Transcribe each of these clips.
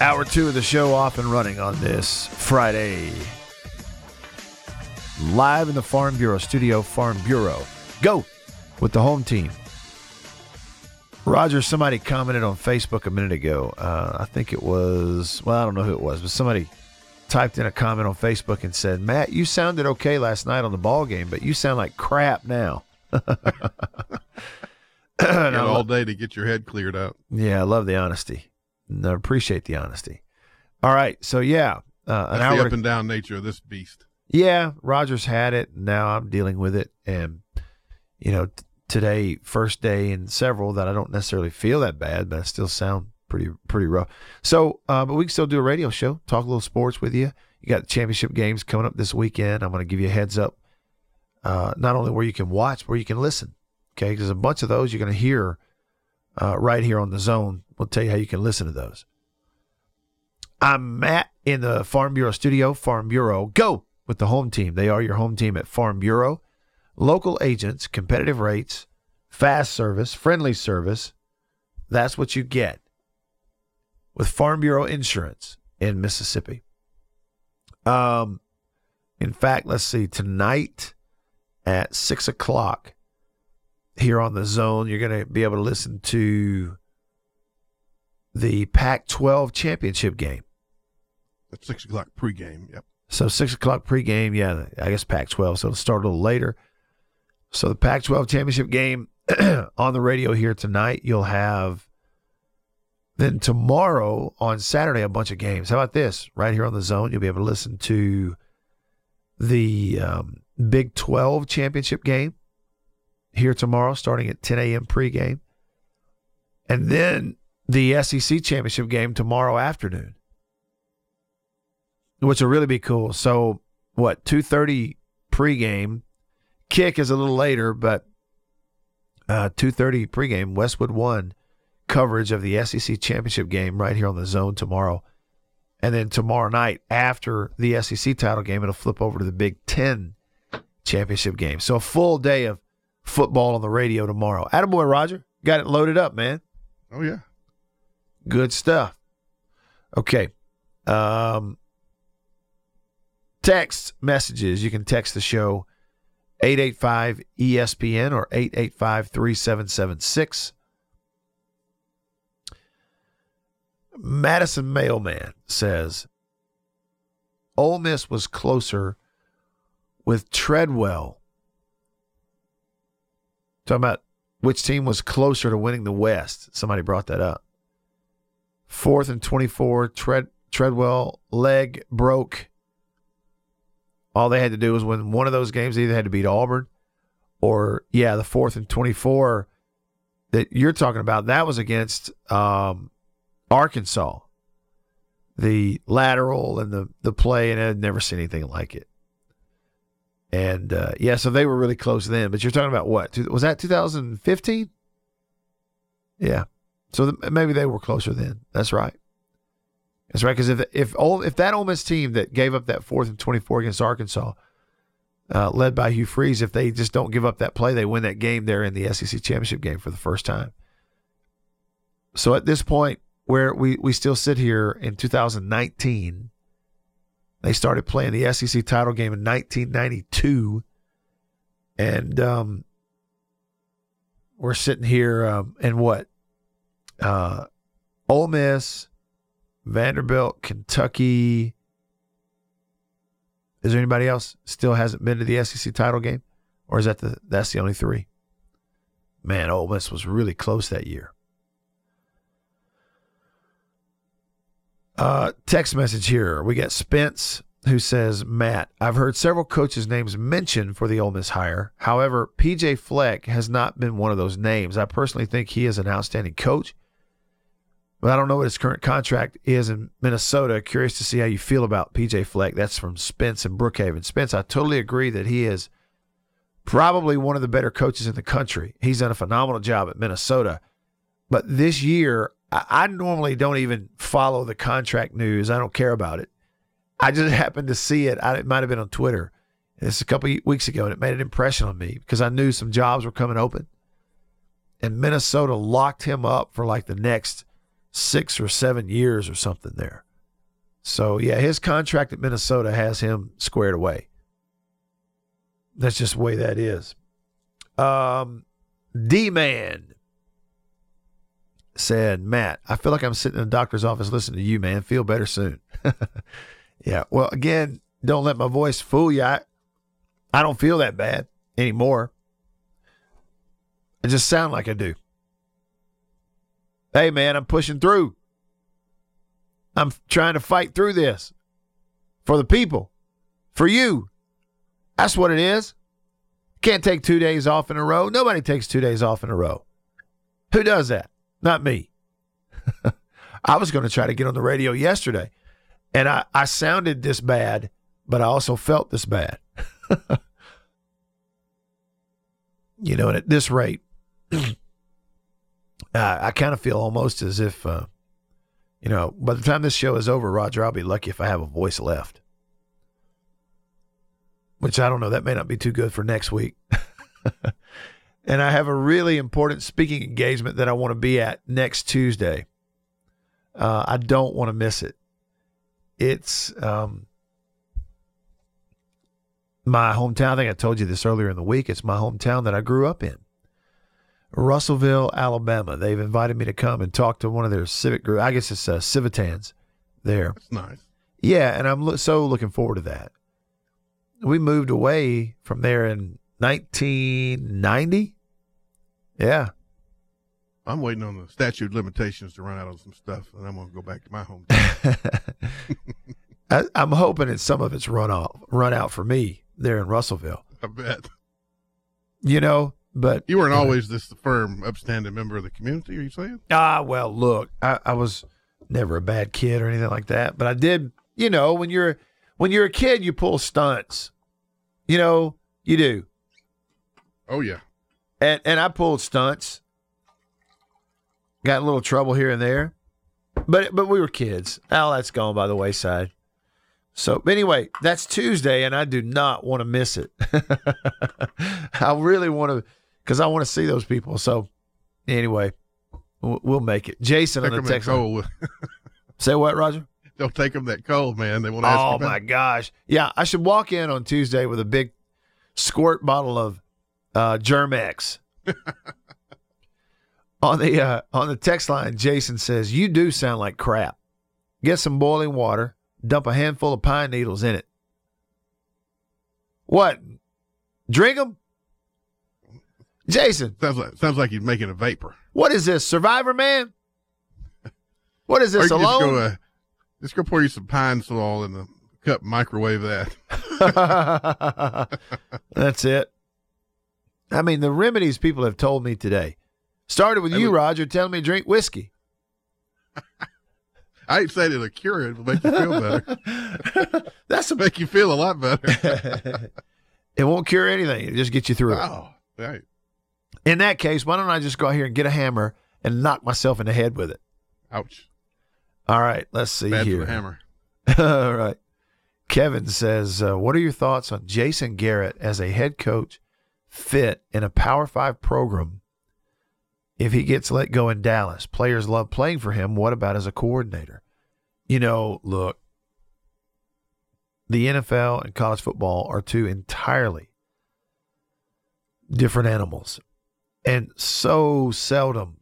Hour two of the show off and running on this Friday. Live in the Farm Bureau studio, Farm Bureau. Go with the home team. Roger, somebody commented on Facebook a minute ago. Uh, I think it was, well, I don't know who it was, but somebody typed in a comment on Facebook and said, Matt, you sounded okay last night on the ball game, but you sound like crap now. Got all day to get your head cleared up. Yeah, I love the honesty. I appreciate the honesty. All right, so yeah, uh, an That's the hour. up and down nature of this beast. yeah, Rogers had it. Now I'm dealing with it, and you know, t- today first day in several that I don't necessarily feel that bad, but I still sound pretty pretty rough. So, uh, but we can still do a radio show, talk a little sports with you. You got the championship games coming up this weekend. I'm going to give you a heads up, uh, not only where you can watch, where you can listen. Okay, because a bunch of those you're going to hear uh, right here on the zone. We'll tell you how you can listen to those. I'm Matt in the Farm Bureau studio. Farm Bureau, go with the home team. They are your home team at Farm Bureau. Local agents, competitive rates, fast service, friendly service. That's what you get with Farm Bureau Insurance in Mississippi. Um, in fact, let's see, tonight at six o'clock here on the zone, you're going to be able to listen to the Pac 12 championship game. At six o'clock pregame. Yep. So six o'clock pregame, yeah, I guess Pac-12. So it'll start a little later. So the Pac-12 championship game on the radio here tonight. You'll have then tomorrow on Saturday a bunch of games. How about this? Right here on the zone, you'll be able to listen to the um, Big 12 championship game here tomorrow, starting at 10 a.m. pregame, and then the SEC championship game tomorrow afternoon which will really be cool. So what? Two thirty pregame. Kick is a little later, but uh, two thirty pregame. Westwood one coverage of the SEC championship game right here on the zone tomorrow, and then tomorrow night after the SEC title game, it'll flip over to the Big Ten championship game. So a full day of football on the radio tomorrow. Attaboy, Roger. Got it loaded up, man. Oh yeah. Good stuff. Okay. Um, text messages. You can text the show 885 ESPN or 885 3776. Madison Mailman says Ole Miss was closer with Treadwell. Talking about which team was closer to winning the West. Somebody brought that up. Fourth and 24, Tread, Treadwell leg broke. All they had to do was win one of those games. They either had to beat Auburn or, yeah, the fourth and 24 that you're talking about, that was against um, Arkansas. The lateral and the, the play, and I'd never seen anything like it. And uh, yeah, so they were really close then. But you're talking about what? Was that 2015? Yeah. So th- maybe they were closer then. That's right. That's right. Because if if Ole, if that Ole Miss team that gave up that fourth and 24 against Arkansas, uh, led by Hugh Freeze, if they just don't give up that play, they win that game there in the SEC championship game for the first time. So at this point, where we we still sit here in 2019, they started playing the SEC title game in 1992, and um, we're sitting here um, in what? Uh, Ole Miss, Vanderbilt, Kentucky, Is there anybody else still hasn't been to the SEC title game, or is that the that's the only three? Man, Ole Miss was really close that year. Uh, text message here. We got Spence who says, Matt, I've heard several coaches' names mentioned for the Ole Miss hire. However, PJ Fleck has not been one of those names. I personally think he is an outstanding coach, but I don't know what his current contract is in Minnesota. Curious to see how you feel about PJ Fleck. That's from Spence and Brookhaven. Spence, I totally agree that he is probably one of the better coaches in the country. He's done a phenomenal job at Minnesota. But this year, I, normally don't even follow the contract news. I don't care about it. I just happened to see it. I, it might have been on Twitter. It's a couple weeks ago, and it made an impression on me because I knew some jobs were coming open. And Minnesota locked him up for like the next six or seven years or something there. So, yeah, his contract at Minnesota has him squared away. That's just the way that is. Um, D Man said, Matt, I feel like I'm sitting in a doctor's office listening to you, man. Feel better soon. yeah. Well, again, don't let my voice fool you. I, I don't feel that bad anymore. I just sound like I do. Hey, man, I'm pushing through. I'm trying to fight through this for the people, for you. That's what it is. Can't take two days off in a row. Nobody takes two days off in a row. Who does that? Not me. I was going to try to get on the radio yesterday, and I, I sounded this bad, but I also felt this bad. you know, and at this rate, uh, I kind of feel almost as if, uh, you know, by the time this show is over, Roger, I'll be lucky if I have a voice left. Which I don't know. That may not be too good for next week. and I have a really important speaking engagement that I want to be at next Tuesday. Uh, I don't want to miss it. It's um, my hometown. I think I told you this earlier in the week. It's my hometown that I grew up in, Russellville, Alabama. They've invited me to come and talk to one of their civic group. I guess it's uh, Civitans there. That's nice. Yeah, and I'm lo- so looking forward to that. We moved away from there in 1990. Yeah. I'm waiting on the statute of limitations to run out on some stuff, and I'm going to go back to my hometown. I, I'm hoping that some of it's run off, run out for me there in Russellville. I bet. You know, but You weren't always this firm, upstanding member of the community, are you saying? Ah, well, look, I, I was never a bad kid or anything like that, but I did. You know, when you're when you're a kid, you pull stunts. You know, you do, Oh, yeah. And and I pulled stunts. Got a little trouble here and there, but but we were kids. All that's gone by the wayside. So anyway, that's Tuesday, and I do not want to miss it. I really want to, because I want to see those people. So anyway, we'll, we'll make it. Jason Take on the text. line. Say what, Roger? Don't take them that cold, man. They won't ask you Oh my gosh! Yeah, I should walk in on Tuesday with a big squirt bottle of uh, Germ-X. on the uh, on the text line, Jason says, "You do sound like crap. Get some boiling water, dump a handful of pine needles in it. What? Drink them, Jason. Sounds like sounds like he's making a vapor. What is this, Survivor Man? What is this can just alone? go, uh, just go pour you some Pine-Sol in the cup, microwave that. That's it. I mean, the remedies people have told me today started with Hey, you, Roger, telling me to drink whiskey. I ain't saying it'll cure it, it'll make you feel better. That's a, make you feel a lot better. it won't cure anything. It just gets you through it. oh, right. In that case, why don't I just go out here and get a hammer and knock myself in the head with it? Ouch. All right, let's see Bad here. hammer. All right. Kevin says, uh, "What are your thoughts on Jason Garrett as a head coach fit in a Power Five program? If he gets let go in Dallas, players love playing for him. What about as a coordinator? You know, look, the NFL and college football are two entirely different animals, and so seldom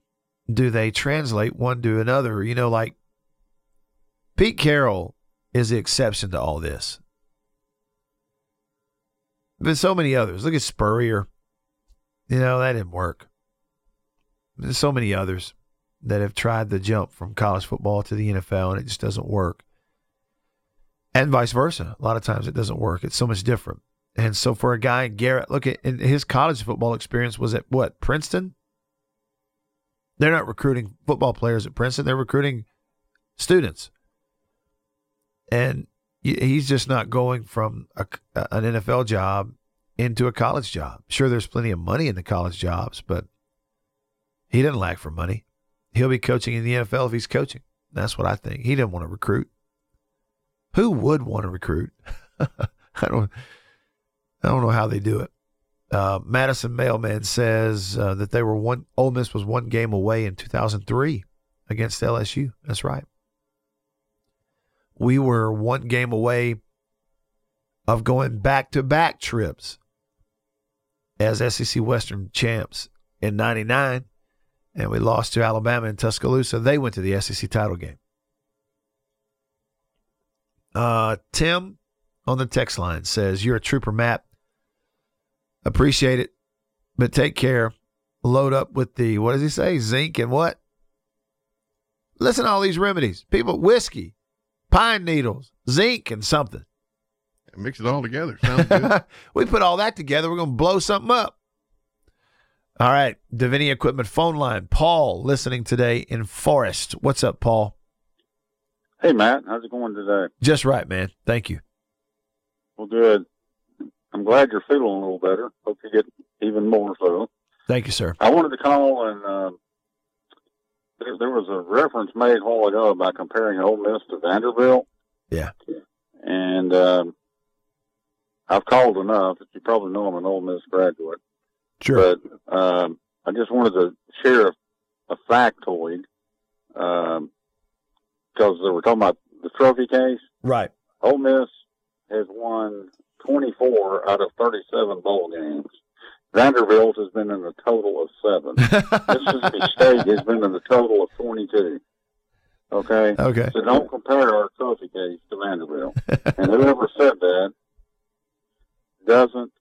do they translate one to another. You know, like Pete Carroll." is the exception to all this. There's so many others. Look at Spurrier. You know, that didn't work. There's so many others that have tried the jump from college football to the NFL and it just doesn't work. And vice versa. A lot of times it doesn't work. It's so much different. And so for a guy, Garrett, look at his college football experience was at what, Princeton? They're not recruiting football players at Princeton, they're recruiting students. And he's just not going from a, an NFL job into a college job. Sure, there's plenty of money in the college jobs, but he didn't lack for money. He'll be coaching in the NFL if he's coaching. That's what I think. He didn't want to recruit. Who would want to recruit? I don't. I don't know how they do it. Uh, Madison Mailman says uh, that they were one. Ole Miss was one game away in 2003 against LSU. That's right. We were one game away of going back to back trips as SEC Western champs in '99 and we lost to Alabama in Tuscaloosa. They went to the SEC title game. Uh, Tim on the text line says, You're a trooper, Matt. Appreciate it, but take care. Load up with the, what does he say? Zinc and what? Listen to all these remedies. People, whiskey, pine needles, zinc, and something. Mix it all together. Sounds good. we put all that together. We're going to blow something up. All right, Davini Equipment phone line. Paul, listening today in Forest. What's up, Paul? Hey, Matt. How's it going today? Just right, man. Thank you. Well, good. I'm glad you're feeling a little better. Hope you get even more so. Thank you, sir. I wanted to call and uh, there, there, was a reference made a while ago about comparing Ole Miss to Vanderbilt. Yeah. And um, I've called enough that you probably know I'm an Ole Miss graduate. Sure. But um, I just wanted to share a, a factoid because um, they were talking about the trophy case. Right. Ole Miss has won 24 out of 37 bowl games. Vanderbilt has been in a total of seven. Mississippi State has been in a total of 22. Okay? Okay. So don't compare our trophy case to Vanderbilt. and whoever said that doesn't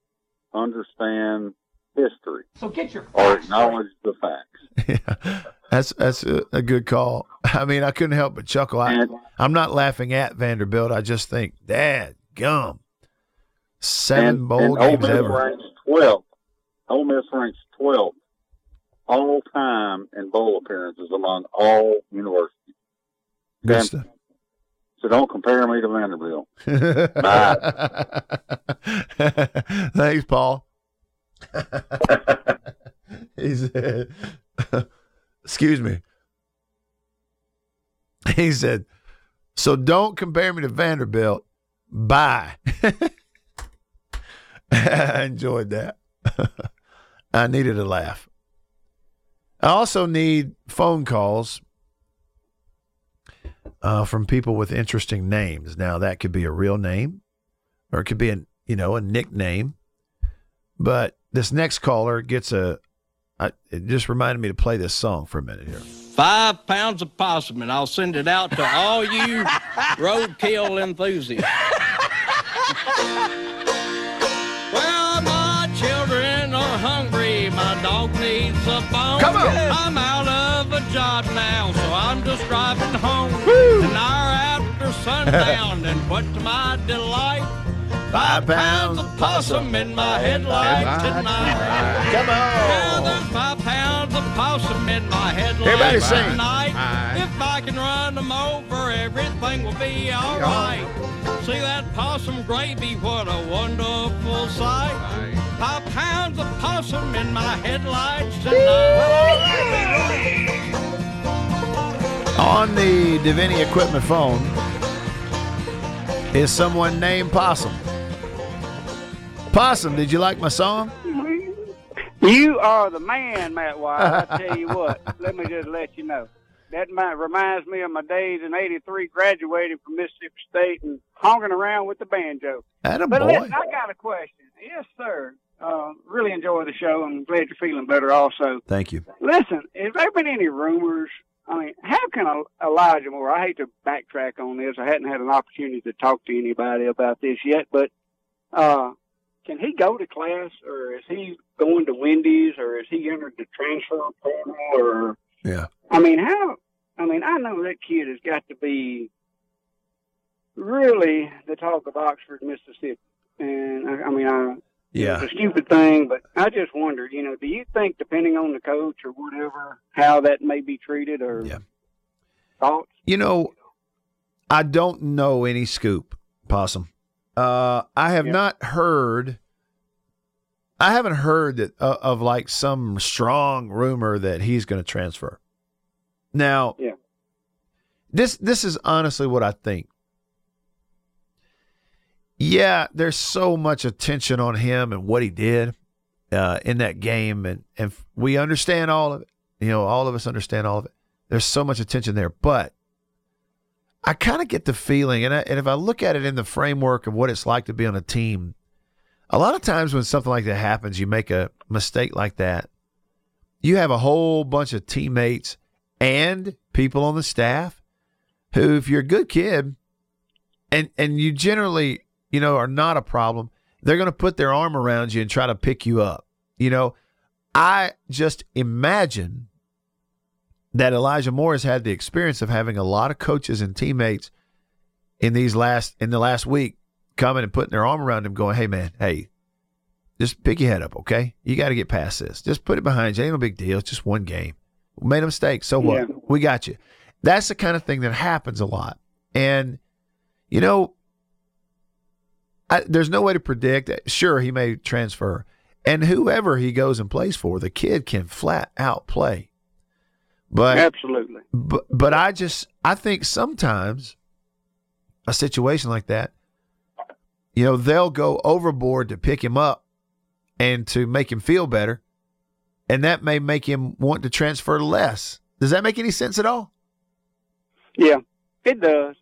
understand history. So get your or acknowledge the facts. yeah, that's that's a, a, good call. I mean, I couldn't help but chuckle. I, And- I'm not laughing at Vanderbilt. I just think, Dad, gum, seven and, bowl and Ole games Miss ever. ranks 12th. Ole Miss ranks 12th all time in bowl appearances among all universities. Good And- stuff. So don't compare me to Vanderbilt. Bye. Thanks, Paul. he said, "Excuse me." He said, "So don't compare me to Vanderbilt." Bye. I enjoyed that. I needed a laugh. I also need phone calls uh, from people with interesting names. Now that could be a real name, or it could be a you know a nickname. But this next caller gets a. I, it just reminded me to play this song for a minute here. Five pounds of possum, and I'll send it out to all you roadkill enthusiasts. bone. Come on. I'm out of a job now, so I'm just driving home. An hour after sundown, and what to my delight, Five pounds of possum in my headlight tonight. Come on. there's five pounds of possum in my headlight Everybody sing. tonight. Aye. If I can run them over, everything will be all right. See that possum gravy, what a wonderful sight. Five pounds of possum in my headlights tonight. On the Davini equipment phone is someone named Possum. Possum, did you like my song? You are the man, Matt White. I tell you what, let me just let you know. That might, reminds me of my days in '83, graduating from Mississippi State and honking around with the banjo. Atta But boy. listen, I got a question. Yes, sir. Uh, really enjoy the show I'm glad you're feeling better. Also, Thank you. listen, has there been any rumors? I mean, how can Elijah Moore? I hate to backtrack on this. I hadn't had an opportunity to talk to anybody about this yet, but uh, can he go to class, or is he going to Wendy's, or is he entered the transfer portal, or Yeah. I mean, how? I mean, I know that kid has got to be really the talk of Oxford, Mississippi, and I, I mean, I Yeah. it's a stupid thing, but I just wondered, you know, do you think, depending on the coach or whatever, how that may be treated, or Yeah. thoughts? You know, I don't know any scoop, Possum. Uh, I have Yeah. not heard. I haven't heard that uh, of like some strong rumor that he's going to transfer. Now, Yeah. this this is honestly what I think. Yeah, there's so much attention on him and what he did uh, in that game, and and we understand all of it. You know, all of us understand all of it. There's so much attention there, but I kind of get the feeling, and, I, and if I look at it in the framework of what it's like to be on a team, a lot of times when something like that happens, you make a mistake like that, you have a whole bunch of teammates and people on the staff who, if you're a good kid, and and you generally, you know, are not a problem, they're going to put their arm around you and try to pick you up. You know, I just imagine that Elijah Moore has had the experience of having a lot of coaches and teammates in these last in the last week coming and putting their arm around him, going, "Hey, man, hey, just pick your head up, okay? You got to get past this. Just put it behind you. Ain't no big deal. It's just one game. We made a mistake. So what? Yeah. We got you." That's the kind of thing that happens a lot, and you know, I, there's no way to predict. Sure, he may transfer, and whoever he goes and plays for, the kid can flat out play. But Absolutely. but but I just I think sometimes a situation like that, you know, they'll go overboard to pick him up and to make him feel better, and that may make him want to transfer less. Does that make any sense at all? Yeah, it does.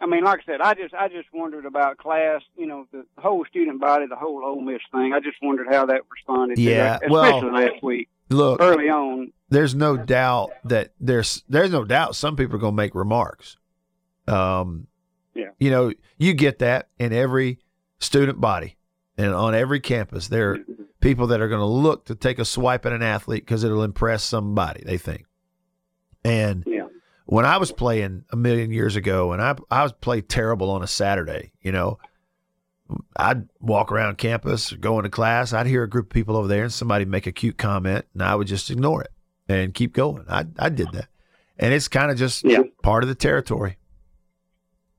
I mean, like I said, I just I just wondered about class. You know, the whole student body, the whole Ole Miss thing. I just wondered how that responded. to Yeah, that, well, especially last week, Look, early on. there's no doubt that there's there's no doubt some people are going to make remarks. Um, Yeah. you know, you get that in every student body and on every campus. There are people that are going to look to take a swipe at an athlete because it'll impress somebody. They think. And Yeah. when I was playing a million years ago, and I I was played terrible on a Saturday, you know. I'd walk around campus, go into class. I'd hear a group of people over there, and somebody make a cute comment, and I would just ignore it and keep going. I I did that, and it's kind of just Yeah. part of the territory.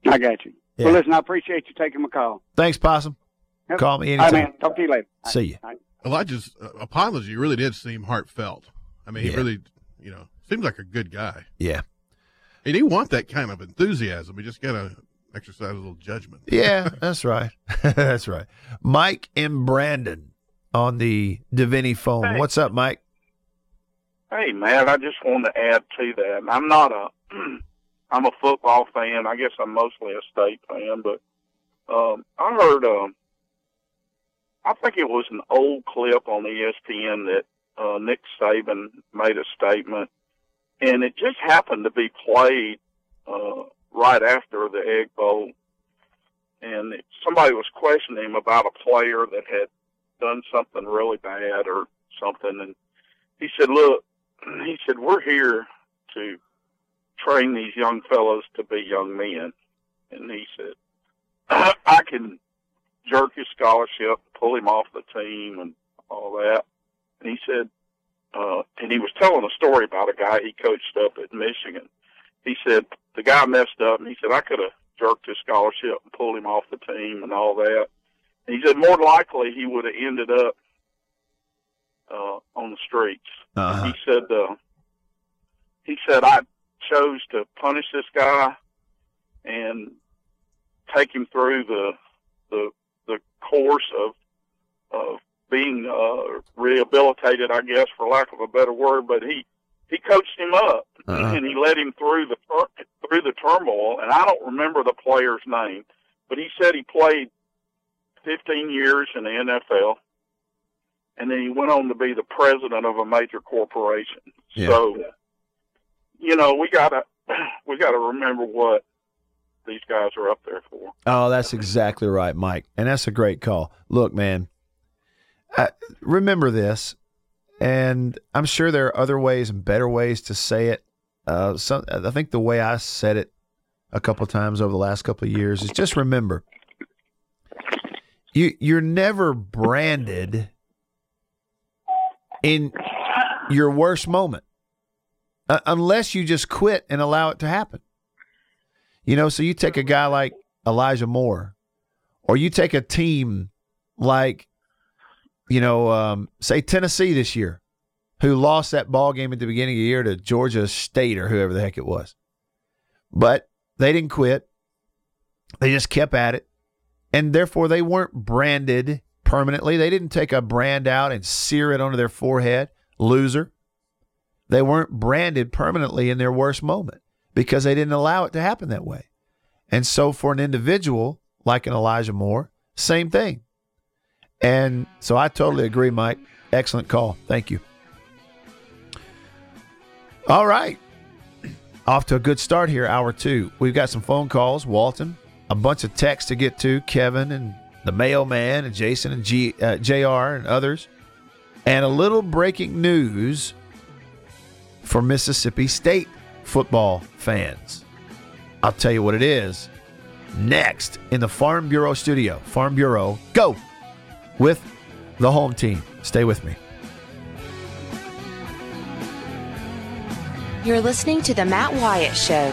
I got you. Yeah. Well, listen, I appreciate you taking my call. Thanks, Possum. Yep. Call me All right, anytime. man. Talk to you later. See you. All right. Elijah's uh, apology really did seem heartfelt. I mean, Yeah. he really, you know, seems like a good guy. Yeah, And you want that kind of enthusiasm. You just got to exercise a little judgment. yeah, that's right. that's right. Mike and Brandon on the Divinity phone. Hey. What's up, Mike? Hey, Matt, I just wanted to add to that. I'm not a, I'm a football fan. I guess I'm mostly a state fan, but um, I heard, um, I think it was an old clip on ESPN that uh, Nick Saban made a statement, and it just happened to be played uh, right after the Egg Bowl, and somebody was questioning him about a player that had done something really bad or something, and he said, "Look," he said, "we're here to train these young fellows to be young men," and he said, "I can jerk his scholarship, pull him off the team, and all that." And he said, uh, and he was telling a story about a guy he coached up at Michigan. He said the guy messed up, and he said I could have jerked his scholarship and pulled him off the team and all that. And he said more likely he would have ended up uh, on the streets. Uh-huh. He said, uh, he said, I chose to punish this guy and take him through the, the, the course of, of being, uh, rehabilitated, I guess, for lack of a better word, but he, he coached him up Uh-huh. and he led him through the, tur- through the turmoil. And I don't remember the player's name, but he said he played 15 years in the NFL and then he went on to be the president of a major corporation. Yeah. So, you know, we gotta we gotta remember what these guys are up there for. Oh, that's exactly right, Mike. And that's a great call. Look, man, uh, remember this, and I'm sure there are other ways and better ways to say it. Uh, some, I think the way I said it a couple times over the last couple of years is just remember you you're never branded in your worst moment uh, unless you just quit and allow it to happen. You know, so you take a guy like Elijah Moore, or you take a team like, you know, um, say Tennessee this year, who lost that ball game at the beginning of the year to Georgia State or whoever the heck it was. But they didn't quit. They just kept at it. And therefore, they weren't branded permanently. They didn't take a brand out and sear it onto their forehead. Loser. They weren't branded permanently in their worst moment because they didn't allow it to happen that way. And so, for an individual like an Elijah Moore, same thing. And so, I totally agree, Mike. Excellent call. Thank you. All right. Off to a good start here, hour two. We've got some phone calls, Walton, a bunch of texts to get to, Kevin and the mailman and Jason and G, uh, JR and others, and a little breaking news for Mississippi State football fans. I'll tell you what it is next in the Farm Bureau studio. Farm Bureau, go with the home team. Stay with me. You're listening to The Matt Wyatt Show.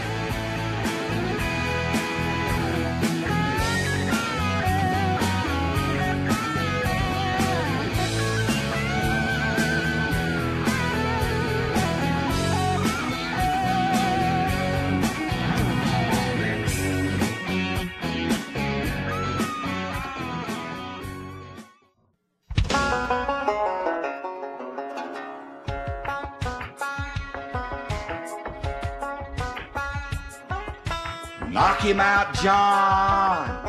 Him out, John.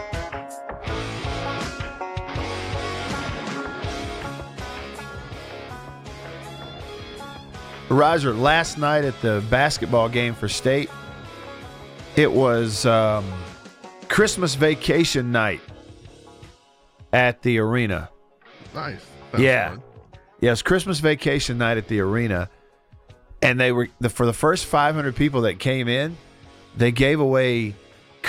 Roger, last night at the basketball game for state, it was um, Christmas vacation night at the arena. Nice. That's yeah. fun. Yes, Christmas vacation night at the arena. And they were the, for the first 500 people that came in, they gave away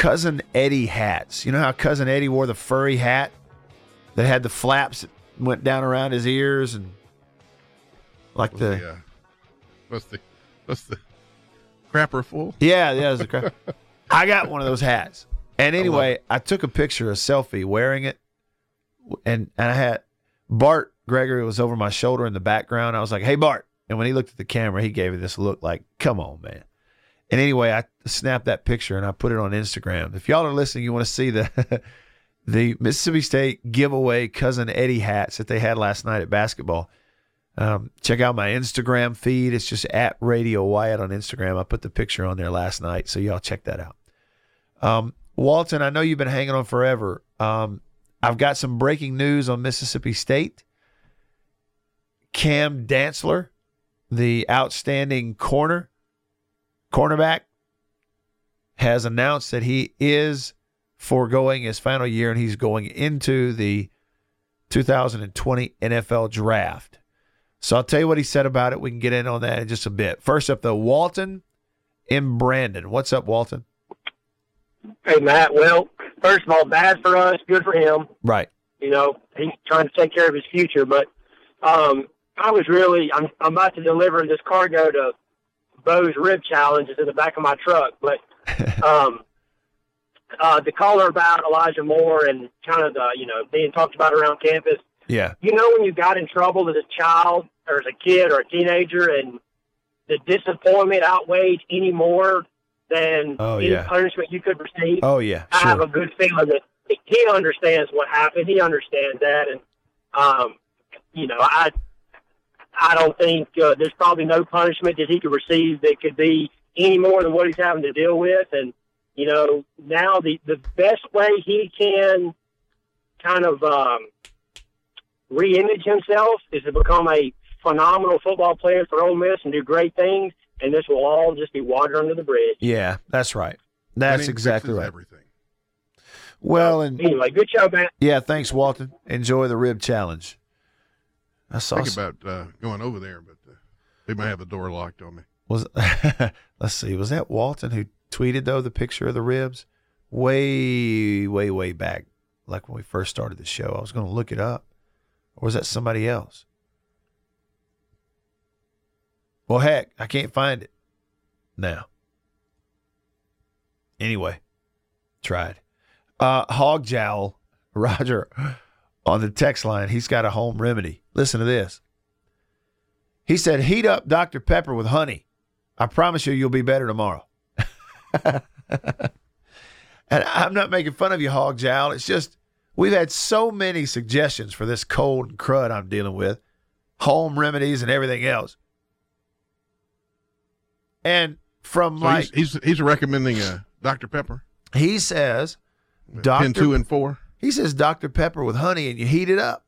cousin Eddie hats. You know how cousin Eddie wore the furry hat that had the flaps that went down around his ears and like the the, uh, what's the what's the crapper full? Yeah, yeah, it was a crap. I got one of those hats. And anyway, I, took a picture, a selfie wearing it. And and I had Bart Gregory was over my shoulder in the background. I was like, "Hey Bart." And when he looked at the camera, he gave me this look like, "Come on, man." And anyway, I snapped that picture and I put it on Instagram. If y'all are listening, you want to see the the Mississippi State giveaway cousin Eddie hats that they had last night at basketball. Um, check out my Instagram feed. It's just at Radio Wyatt on Instagram. I put the picture on there last night, so y'all check that out. Um, Walton, I know you've been hanging on forever. Um, I've got some breaking news on Mississippi State. Cam Dantzler, the outstanding corner, cornerback, has announced that he is foregoing his final year and he's going into the 2020 NFL draft. So I'll tell you what he said about it. We can get in on that in just a bit. First up, though, Walton in Brandon. What's up, Walton? Hey, Matt. Well, first of all, bad for us, good for him. Right. You know, he's trying to take care of his future. But um, I was really, I'm, I'm about to deliver this cargo to Bo's Rib Challenge. It's in the back of my truck. But um, uh, the caller about Elijah Moore and kind of the, you know, being talked about around campus. Yeah. You know, when you got in trouble as a child or as a kid or a teenager and the disappointment outweighed any more than Oh, any yeah. punishment you could receive. Oh, yeah. I have a good feeling that he understands what happened. He understands that, and um, you know, I I don't think uh, there's probably no punishment that he could receive that could be any more than what he's having to deal with. And you know, now the the best way he can kind of um, re-image himself is to become a phenomenal football player for Ole Miss and do great things. And this will all just be water under the bridge. Yeah, that's right. That's Winning exactly right. Everything. Well, and Anyway, good show, man. yeah, thanks, Walton. Enjoy the rib challenge. I saw. Think s- about uh, going over there, but uh, they might have the door locked on me. Was let's see, was that Walton who tweeted though the picture of the ribs? Way, way, way back, like when we first started the show. I was going to look it up, or was that somebody else? Well, heck, I can't find it now. Anyway, tried. Uh, Hog Jowl, Roger, on the text line, he's got a home remedy. Listen to this. He said, heat up Dr. Pepper with honey. I promise you, you'll be better tomorrow. and I'm not making fun of you, Hog Jowl. It's just we've had so many suggestions for this cold and crud I'm dealing with, home remedies and everything else. And from So like he's, he's he's recommending uh, Dr Pepper. he says, Ten, Dr. two, and four. He says Dr. Pepper with honey and you heat it up.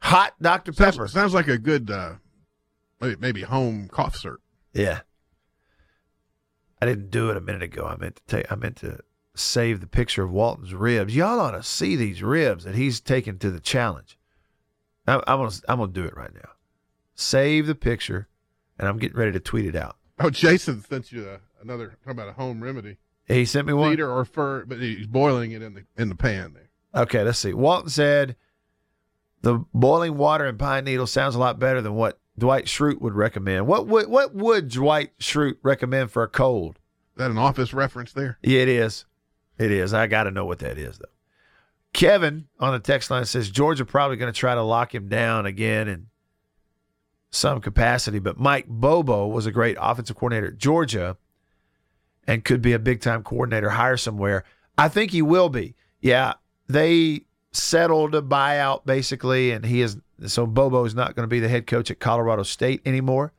Hot Dr. Sounds, Pepper. sounds like a good uh, maybe, maybe home cough syrup. Yeah. I didn't do it a minute ago. I meant to take I meant to save the picture of Walton's ribs. Y'all ought to see these ribs that he's taken to the challenge. I'm, I'm gonna I'm gonna do it right now. Save the picture, and I'm getting ready to tweet it out. Oh, Jason sent you uh, another talking about a home remedy. He sent me one. Cedar or fir, but he's boiling it in the in the pan there. Okay, let's see. Walton said the boiling water and pine needle sounds a lot better than what Dwight Schrute would recommend. What would what would Dwight Schrute recommend for a cold? that an office reference there? Yeah, it is. It is. I got to know what that is though. Kevin on the text line says Georgia probably going to try to lock him down again in some capacity, but Mike Bobo was a great offensive coordinator at Georgia and could be a big time coordinator hire somewhere. I think he will be. Yeah, they settled a buyout basically, and he is so Bobo is not going to be the head coach at Colorado State anymore.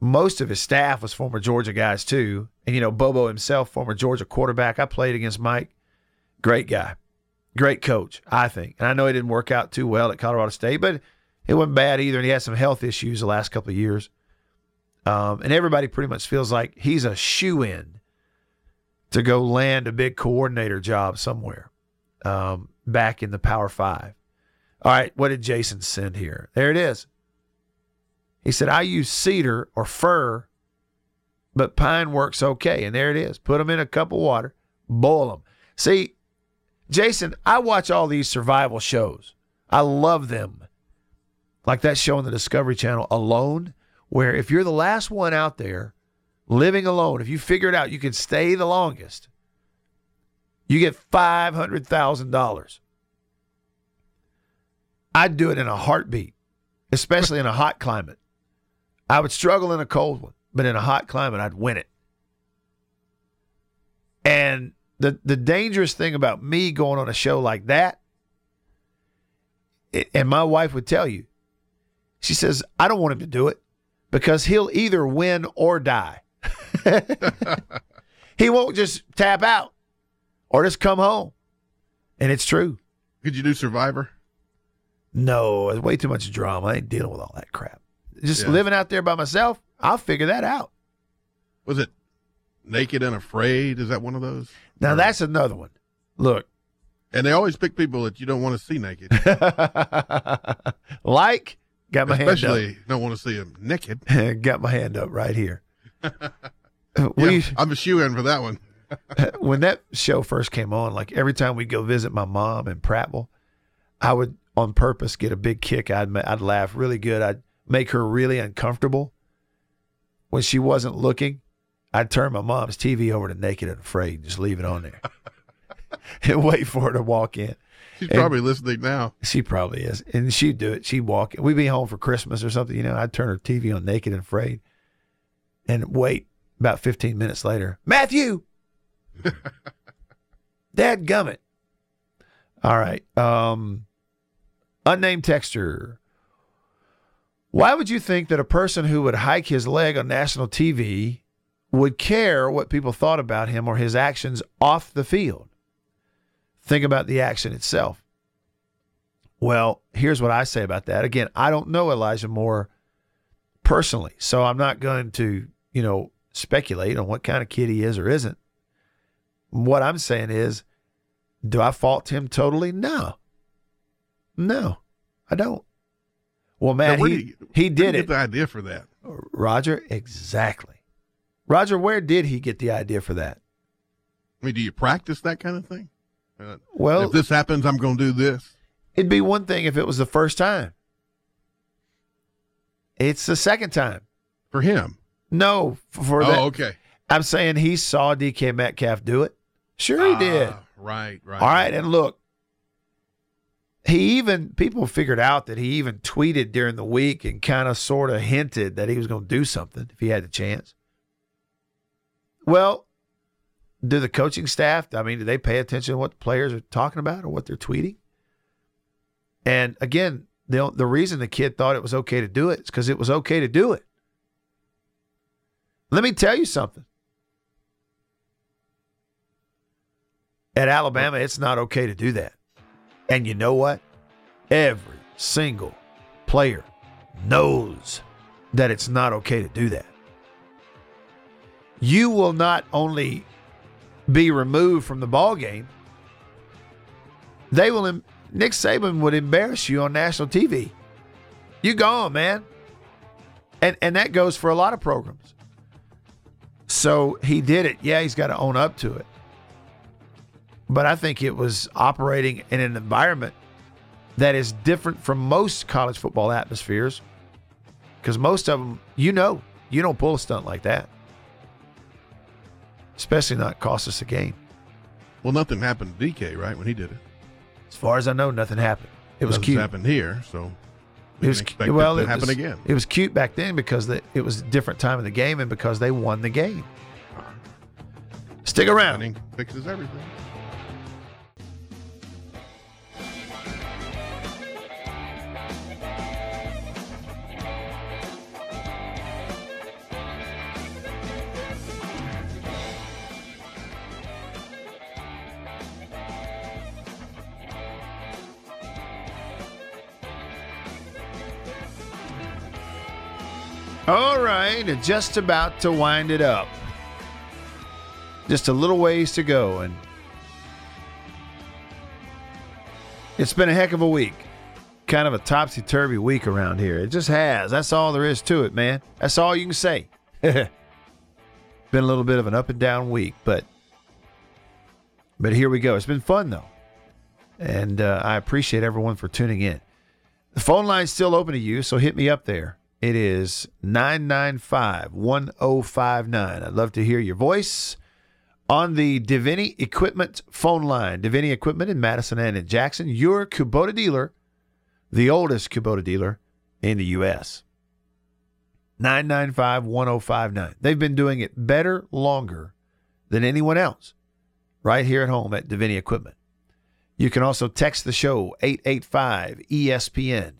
Most of his staff was former Georgia guys too, and you know Bobo himself, former Georgia quarterback. I played against Mike, great guy, great coach, I think. And I know he didn't work out too well at Colorado State, but it wasn't bad either. And he had some health issues the last couple of years. Um, and everybody pretty much feels like he's a shoe in to go land a big coordinator job somewhere um, back in the Power Five. All right, what did Jason send here? There it is. He said, I use cedar or fir, but pine works okay. And there it is. Put them in a cup of water, boil them. See, Jason, I watch all these survival shows. I love them. Like that show on the Discovery Channel, Alone, where if you're the last one out there living alone, if you figure it out, you can stay the longest, you get $500,000. I'd do it in a heartbeat, especially in a hot climate. I would struggle in a cold one, but in a hot climate, I'd win it. And the the dangerous thing about me going on a show like that, it, and my wife would tell you, she says, I don't want him to do it because he'll either win or die. he won't just tap out or just come home. And it's true. Could you do Survivor? No, it's way too much drama. I ain't dealing with all that crap. Just Yeah. living out there by myself, I'll figure that out. Was it Naked and Afraid? Is that one of those? Now that's another one. Look, And they always pick people that you don't want to see naked. like got my hand up. Especially don't want to see them naked. got my hand up right here. Uh, yeah, we I'm a shoe in for that one. when that show first came on, like every time we go visit my mom in Prattville, I would on purpose get a big kick. I'd I'd laugh really good. I'd make her really uncomfortable when she wasn't looking. I'd turn my mom's TV over to Naked and Afraid and just leave it on there and wait for her to walk in. She's And- probably listening now. She probably is. And she'd do it. She'd walk. We'd be home for Christmas or something, you know. I'd turn her TV on Naked and Afraid and wait about 15 minutes later. Matthew! Dad gummit. All right. Um, unnamed texture. Why would you think that a person who would hike his leg on national TV would care what people thought about him or his actions off the field? Think about the action itself. Well, here's what I say about that. Again, I don't know Elijah Moore personally, so I'm not going to, you know, speculate on what kind of kid he is or isn't. What I'm saying is, do I fault him totally? No. No, I don't. Well, man, he, did you- he did it. Get the idea for that. Roger, exactly. Roger, where did he get the idea for that? I mean, do you practice that kind of thing? Uh, Well- if this happens, I'm going to do this. It'd be one thing if it was the first time. It's the second time. For him. No, for oh, that. okay. I'm saying he saw DK Metcalf do it. Sure, he did. Ah, Right, right. All right, and look, he even people figured out that he even tweeted during the week and kind of sort of hinted that he was going to do something if he had the chance. Well, do the coaching staff? I mean, do they pay attention to what the players are talking about or what they're tweeting? And again, the the reason the kid thought it was okay to do it is because it was okay to do it. Let me tell you something. At Alabama, it's not okay to do that. And you know what? Every single player knows that it's not okay to do that. You will not only be removed from the ball game, they will. Nick Saban would embarrass you on national TV. You gone, man. And and that goes for a lot of programs. So he did it. Yeah, he's got to own up to it. But I think it was operating in an environment that is different from most college football atmospheres. Because most of them, you know, you don't pull a stunt like that. Especially not cost us a game. Well, nothing happened to DK, right, when he did it. As far as I know, nothing happened. It was Nothing's cute. happened here, so It was it well. it happened again. It was cute back then because the, it was a different time of the game and because they won the game. Uh-huh. Stick around. Winning fixes everything. Just about to wind it up. Just a little ways to go, and it's been a heck of a week. Kind of a topsy turvy week around here. It just has. That's all there is to it, man. That's all you can say. been a little bit of an up and down week, but but here we go. It's been fun though, and uh, I appreciate everyone for tuning in. The phone line's still open to you, so hit me up there. It is 995 1059. I'd love to hear your voice on the Deviney Equipment phone line. Deviney Equipment in Madison and in Jackson, your Kubota dealer, the oldest Kubota dealer in the U.S. 995 1059. They've been doing it better, longer than anyone else right here at home at Deviney Equipment. You can also text the show 885 ESPN.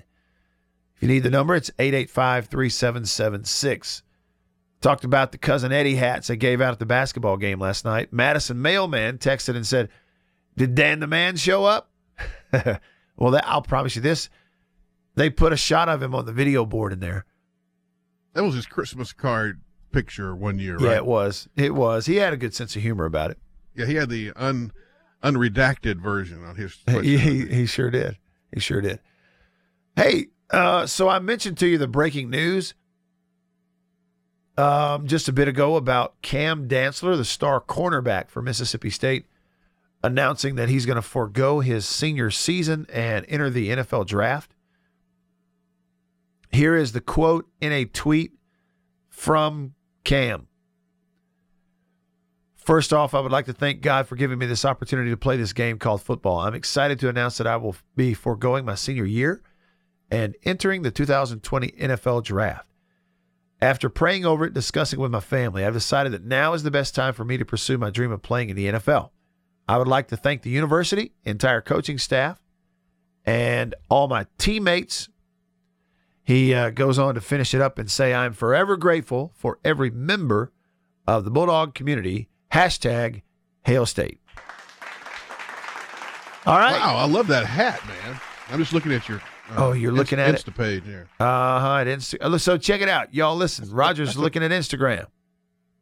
If you need the number, it's 885 3776. Talked about the Cousin Eddie hats they gave out at the basketball game last night. Madison Mailman texted and said, Did Dan the Man show up? well, that, I'll promise you this. They put a shot of him on the video board in there. That was his Christmas card picture one year, right? Yeah, it was. It was. He had a good sense of humor about it. Yeah, he had the un unredacted version on his. he, he, he sure did. He sure did. Hey, uh, so I mentioned to you the breaking news um, just a bit ago about Cam Dantzler, the star cornerback for Mississippi State, announcing that he's going to forego his senior season and enter the NFL draft. Here is the quote in a tweet from Cam. First off, I would like to thank God for giving me this opportunity to play this game called football. I'm excited to announce that I will be foregoing my senior year and entering the 2020 NFL Draft. After praying over it, discussing with my family, I've decided that now is the best time for me to pursue my dream of playing in the NFL. I would like to thank the university, entire coaching staff, and all my teammates. He uh, goes on to finish it up and say, I'm forever grateful for every member of the Bulldog community. Hashtag Hail State. All right. Wow, I love that hat, man. I'm just looking at your. Uh, Oh, you're looking at it? Insta page here. Uh huh. Insta- so check it out, y'all. Listen, Roger's looking at Instagram.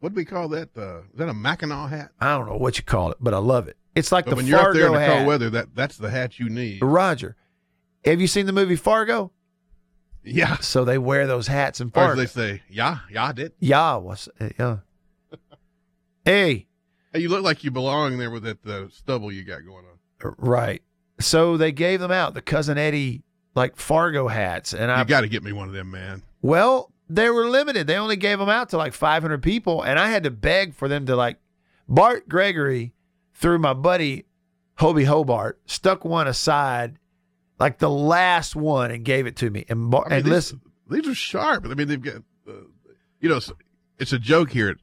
What do we call that? Uh, is that a Mackinac hat? I don't know what you call it, but I love it. It's like But the when you're up there in Fargo the cold hat. weather, that that's the hat you need. Roger, Have you seen the movie Fargo? Yeah. So they wear those hats in Or Fargo. as they say, yeah, yeah, I did. yeah, was yeah. hey, Hey, you look like you belong there with that uh, stubble you got going on. right. So they gave them out the cousin Eddie like Fargo hats, and I You got to get me one of them, man. Well, they were limited. They only gave them out to like 500 people, and I had to beg for them to like. Bart Gregory, through my buddy Hobie Hobart, stuck one aside, like the last one, and gave it to me. And Bar- I mean, and these, listen, these are sharp. I mean, they've got, uh, you know, it's, it's a joke here at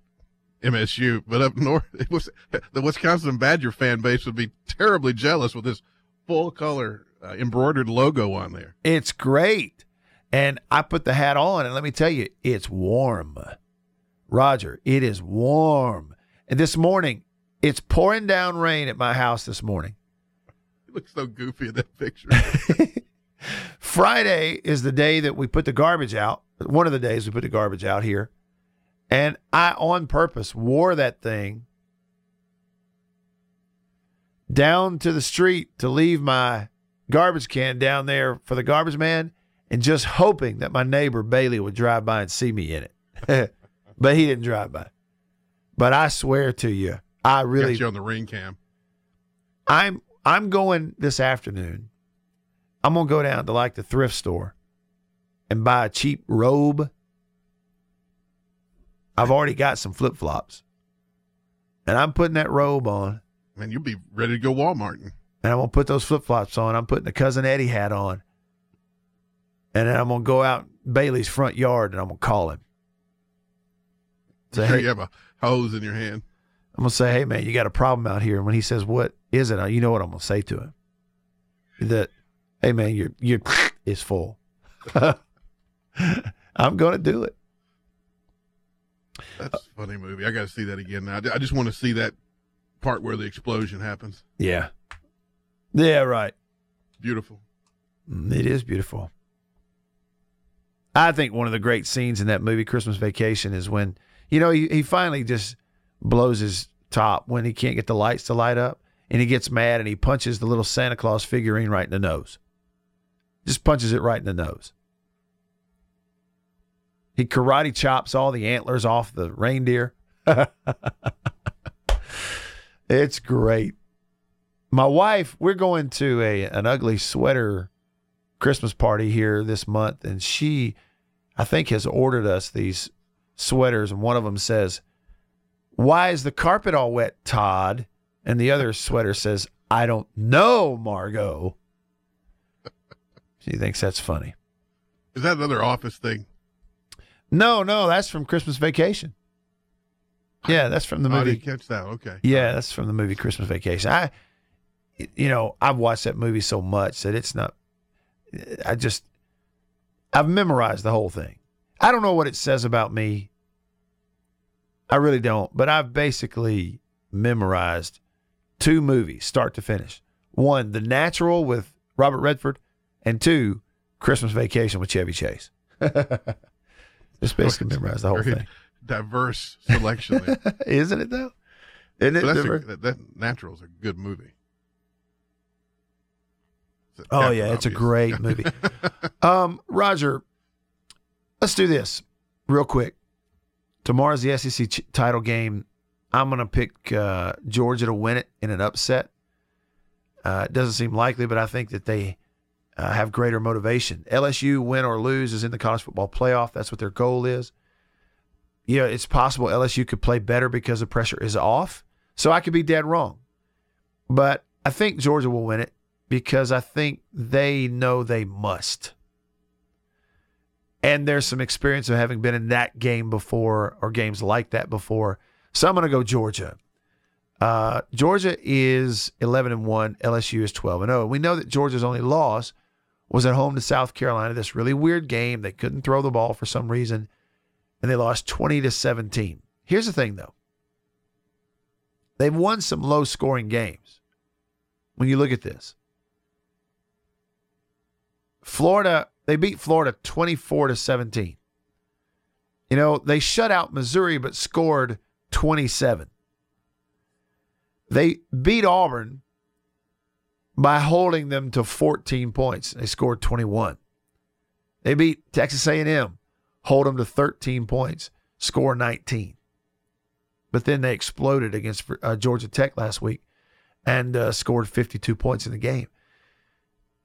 MSU, but up north, it was the Wisconsin Badger fan base would be terribly jealous with this full color uh, embroidered logo on there. it's great. And I put the hat on, and let me tell you, it's warm. Roger, it is warm. And this morning, it's pouring down rain at my house this morning. You look so goofy in that picture. Friday is the day that we put the garbage out. One of the days we put the garbage out here. And I, on purpose, wore that thing down to the street to leave my garbage can down there for the garbage man and just hoping that my neighbor Bailey would drive by and see me in it. but he didn't drive by. But I swear to you, I really got you on the ring cam. I'm I'm going this afternoon. I'm gonna go down to like the thrift store and buy a cheap robe. I've already got some flip flops, and I'm putting that robe on, Man, you'll be ready to go Walmart. And I'm gonna put those flip flops on. I'm putting the cousin Eddie hat on, and then I'm gonna go out Bailey's front yard and I'm gonna call him. Say, Sure hey, you have a hose in your hand. I'm gonna say, hey man, you got a problem out here. And when he says, what is it? You know what I'm gonna say to him? That, hey man, your your is full. I'm gonna do it. That's a funny movie. I got to see that again now. I just want to see that part where the explosion happens. Yeah. Yeah, right. Beautiful. Mm, It is beautiful. I think one of the great scenes in that movie, Christmas Vacation, is when, you know, he, he finally just blows his top when he can't get the lights to light up and he gets mad and he punches the little Santa Claus figurine right in the nose. Just punches it right in the nose. He karate chops all the antlers off the reindeer. it's great. My wife, we're going to a an ugly sweater Christmas party here this month, and she, I think, has ordered us these sweaters, and one of them says, "Why is the carpet all wet, Todd?" And the other sweater says, "I don't know, Margo." She thinks that's funny. Is that another office thing? No, no, that's from Christmas Vacation. Yeah, that's from the Oh, I movie. didn't catch that. Okay. Yeah, that's from the movie Christmas Vacation. I, you know, I've watched that movie so much that it's not. I just, I've memorized the whole thing. I don't know what it says about me. I really don't, but I've basically memorized two movies, start to finish. One, The Natural with Robert Redford, and two, Christmas Vacation with Chevy Chase. Just basically memorized the whole Very thing. Diverse selection isn't it though? Isn't it But that's a, different? that, Natural is a good movie. Oh yeah, it's a great movie. um, Roger, let's do this real quick. Tomorrow's the SEC ch- title game. I'm going to pick uh, Georgia to win it in an upset. Uh, it doesn't seem likely, but I think that they uh, have greater motivation. LSU, win or lose, is in the college football playoff. That's what their goal is. Yeah, it's possible LSU could play better because the pressure is off. So I could be dead wrong. But I think Georgia will win it because I think they know they must. And there's some experience of having been in that game before or games like that before. So I'm going to go Georgia. Uh, Georgia is 11 and 1, LSU is 12 and 0. We know that Georgia's only loss was at home to South Carolina, this really weird game. They couldn't throw the ball for some reason, and they lost 20 to 17. Here's the thing, though they've won some low scoring games when you look at this. Florida, they beat Florida 24 to 17. You know, they shut out Missouri but scored 27. They beat Auburn by holding them to 14 points. They scored 21. They beat Texas A&M, hold them to 13 points, score 19. But then they exploded against uh, Georgia Tech last week and uh, scored 52 points in the game.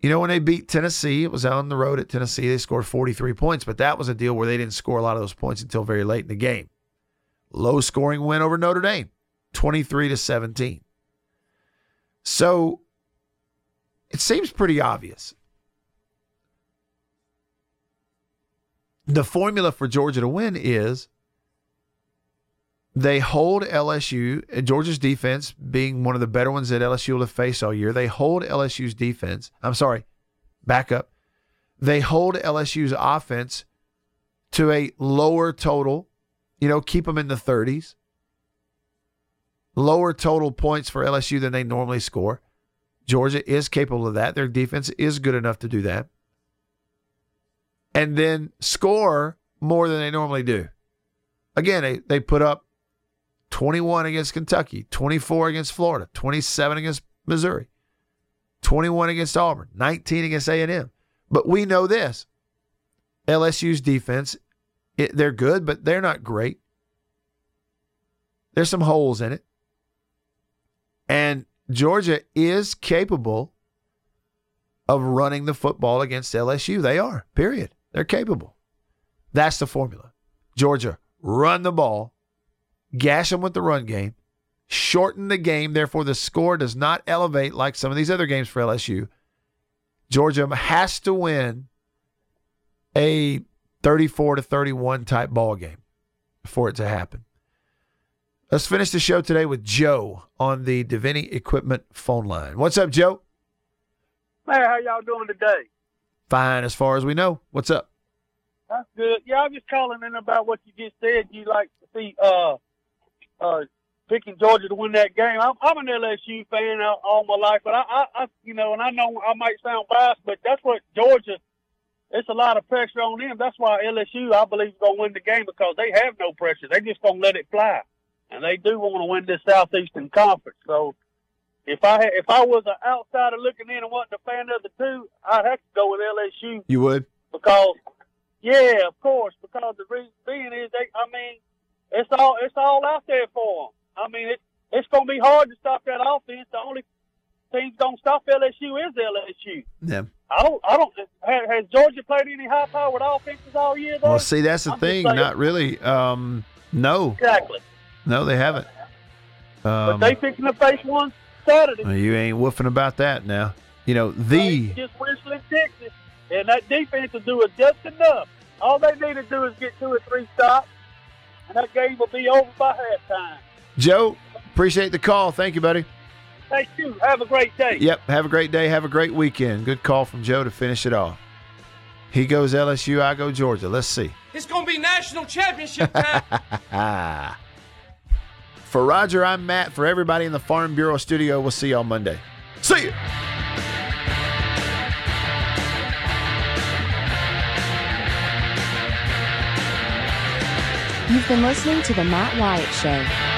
You know, when they beat Tennessee, it was on the road at Tennessee. They scored 43 points, but that was a deal where they didn't score a lot of those points until very late in the game. Low scoring win over Notre Dame, 23 to 17. So it seems pretty obvious. The formula for Georgia to win is they hold LSU, Georgia's defense being one of the better ones that LSU will have faced all year. They hold LSU's defense. I'm sorry, back up. They hold LSU's offense to a lower total, you know, keep them in the 30s. Lower total points for LSU than they normally score. Georgia is capable of that. Their defense is good enough to do that. And then score more than they normally do. Again, they, they put up 21 against Kentucky, 24 against Florida, 27 against Missouri, 21 against Auburn, 19 against A&M. But we know this. LSU's defense, it, they're good, but they're not great. There's some holes in it. And Georgia is capable of running the football against LSU. They are, period. They're capable. That's the formula. Georgia, run the ball, gash them with the run game, shorten the game. Therefore, the score does not elevate like some of these other games for LSU. Georgia has to win a 34 to 31 type ball game for it to happen. Let's finish the show today with Joe on the Deviney Equipment phone line. What's up, Joe? Hey, how y'all doing today? Fine, as far as we know. What's up? That's good. Yeah, I'm just calling in about what you just said. You like to see uh uh picking Georgia to win that game. I'm, I'm an LSU fan all, all my life, but I, I, I, you know, and I know I might sound biased, but that's what Georgia. It's a lot of pressure on them. That's why LSU, I believe, is going to win the game because they have no pressure. They just going to let it fly, and they do want to win this Southeastern Conference. So, if I had, if I was an outsider looking in and wasn't a fan of the two, I'd have to go with LSU You would? because, yeah, of course, because the reason being is they, I mean, it's all it's all out there for them. I mean, it, it's going to be hard to stop that offense. The only thing going to stop LSU is LSU. Yeah. I don't. I don't. Has, has Georgia played any high-powered offenses all year? Though? Well, see, that's the I'm thing. Not really. Um, no, exactly. no, they haven't. But Um, they fixing to face one Saturday. well, you ain't woofing about that now. You know the just whistling Texas, and that defense will do it just enough. All they need to do is get two or three stops, and that game will be over by halftime. Joe. Appreciate the call. Thank you, buddy. Thank you. Have a great day. Yep. Have a great day. Have a great weekend. Good call from Joe to finish it off. He goes LSU. I go Georgia. Let's see. It's gonna be national championship time. Ah. For Roger, I'm Matt. For everybody in the Farm Bureau studio, we'll see you on Monday. See you. You've been listening to The Matt Wyatt Show.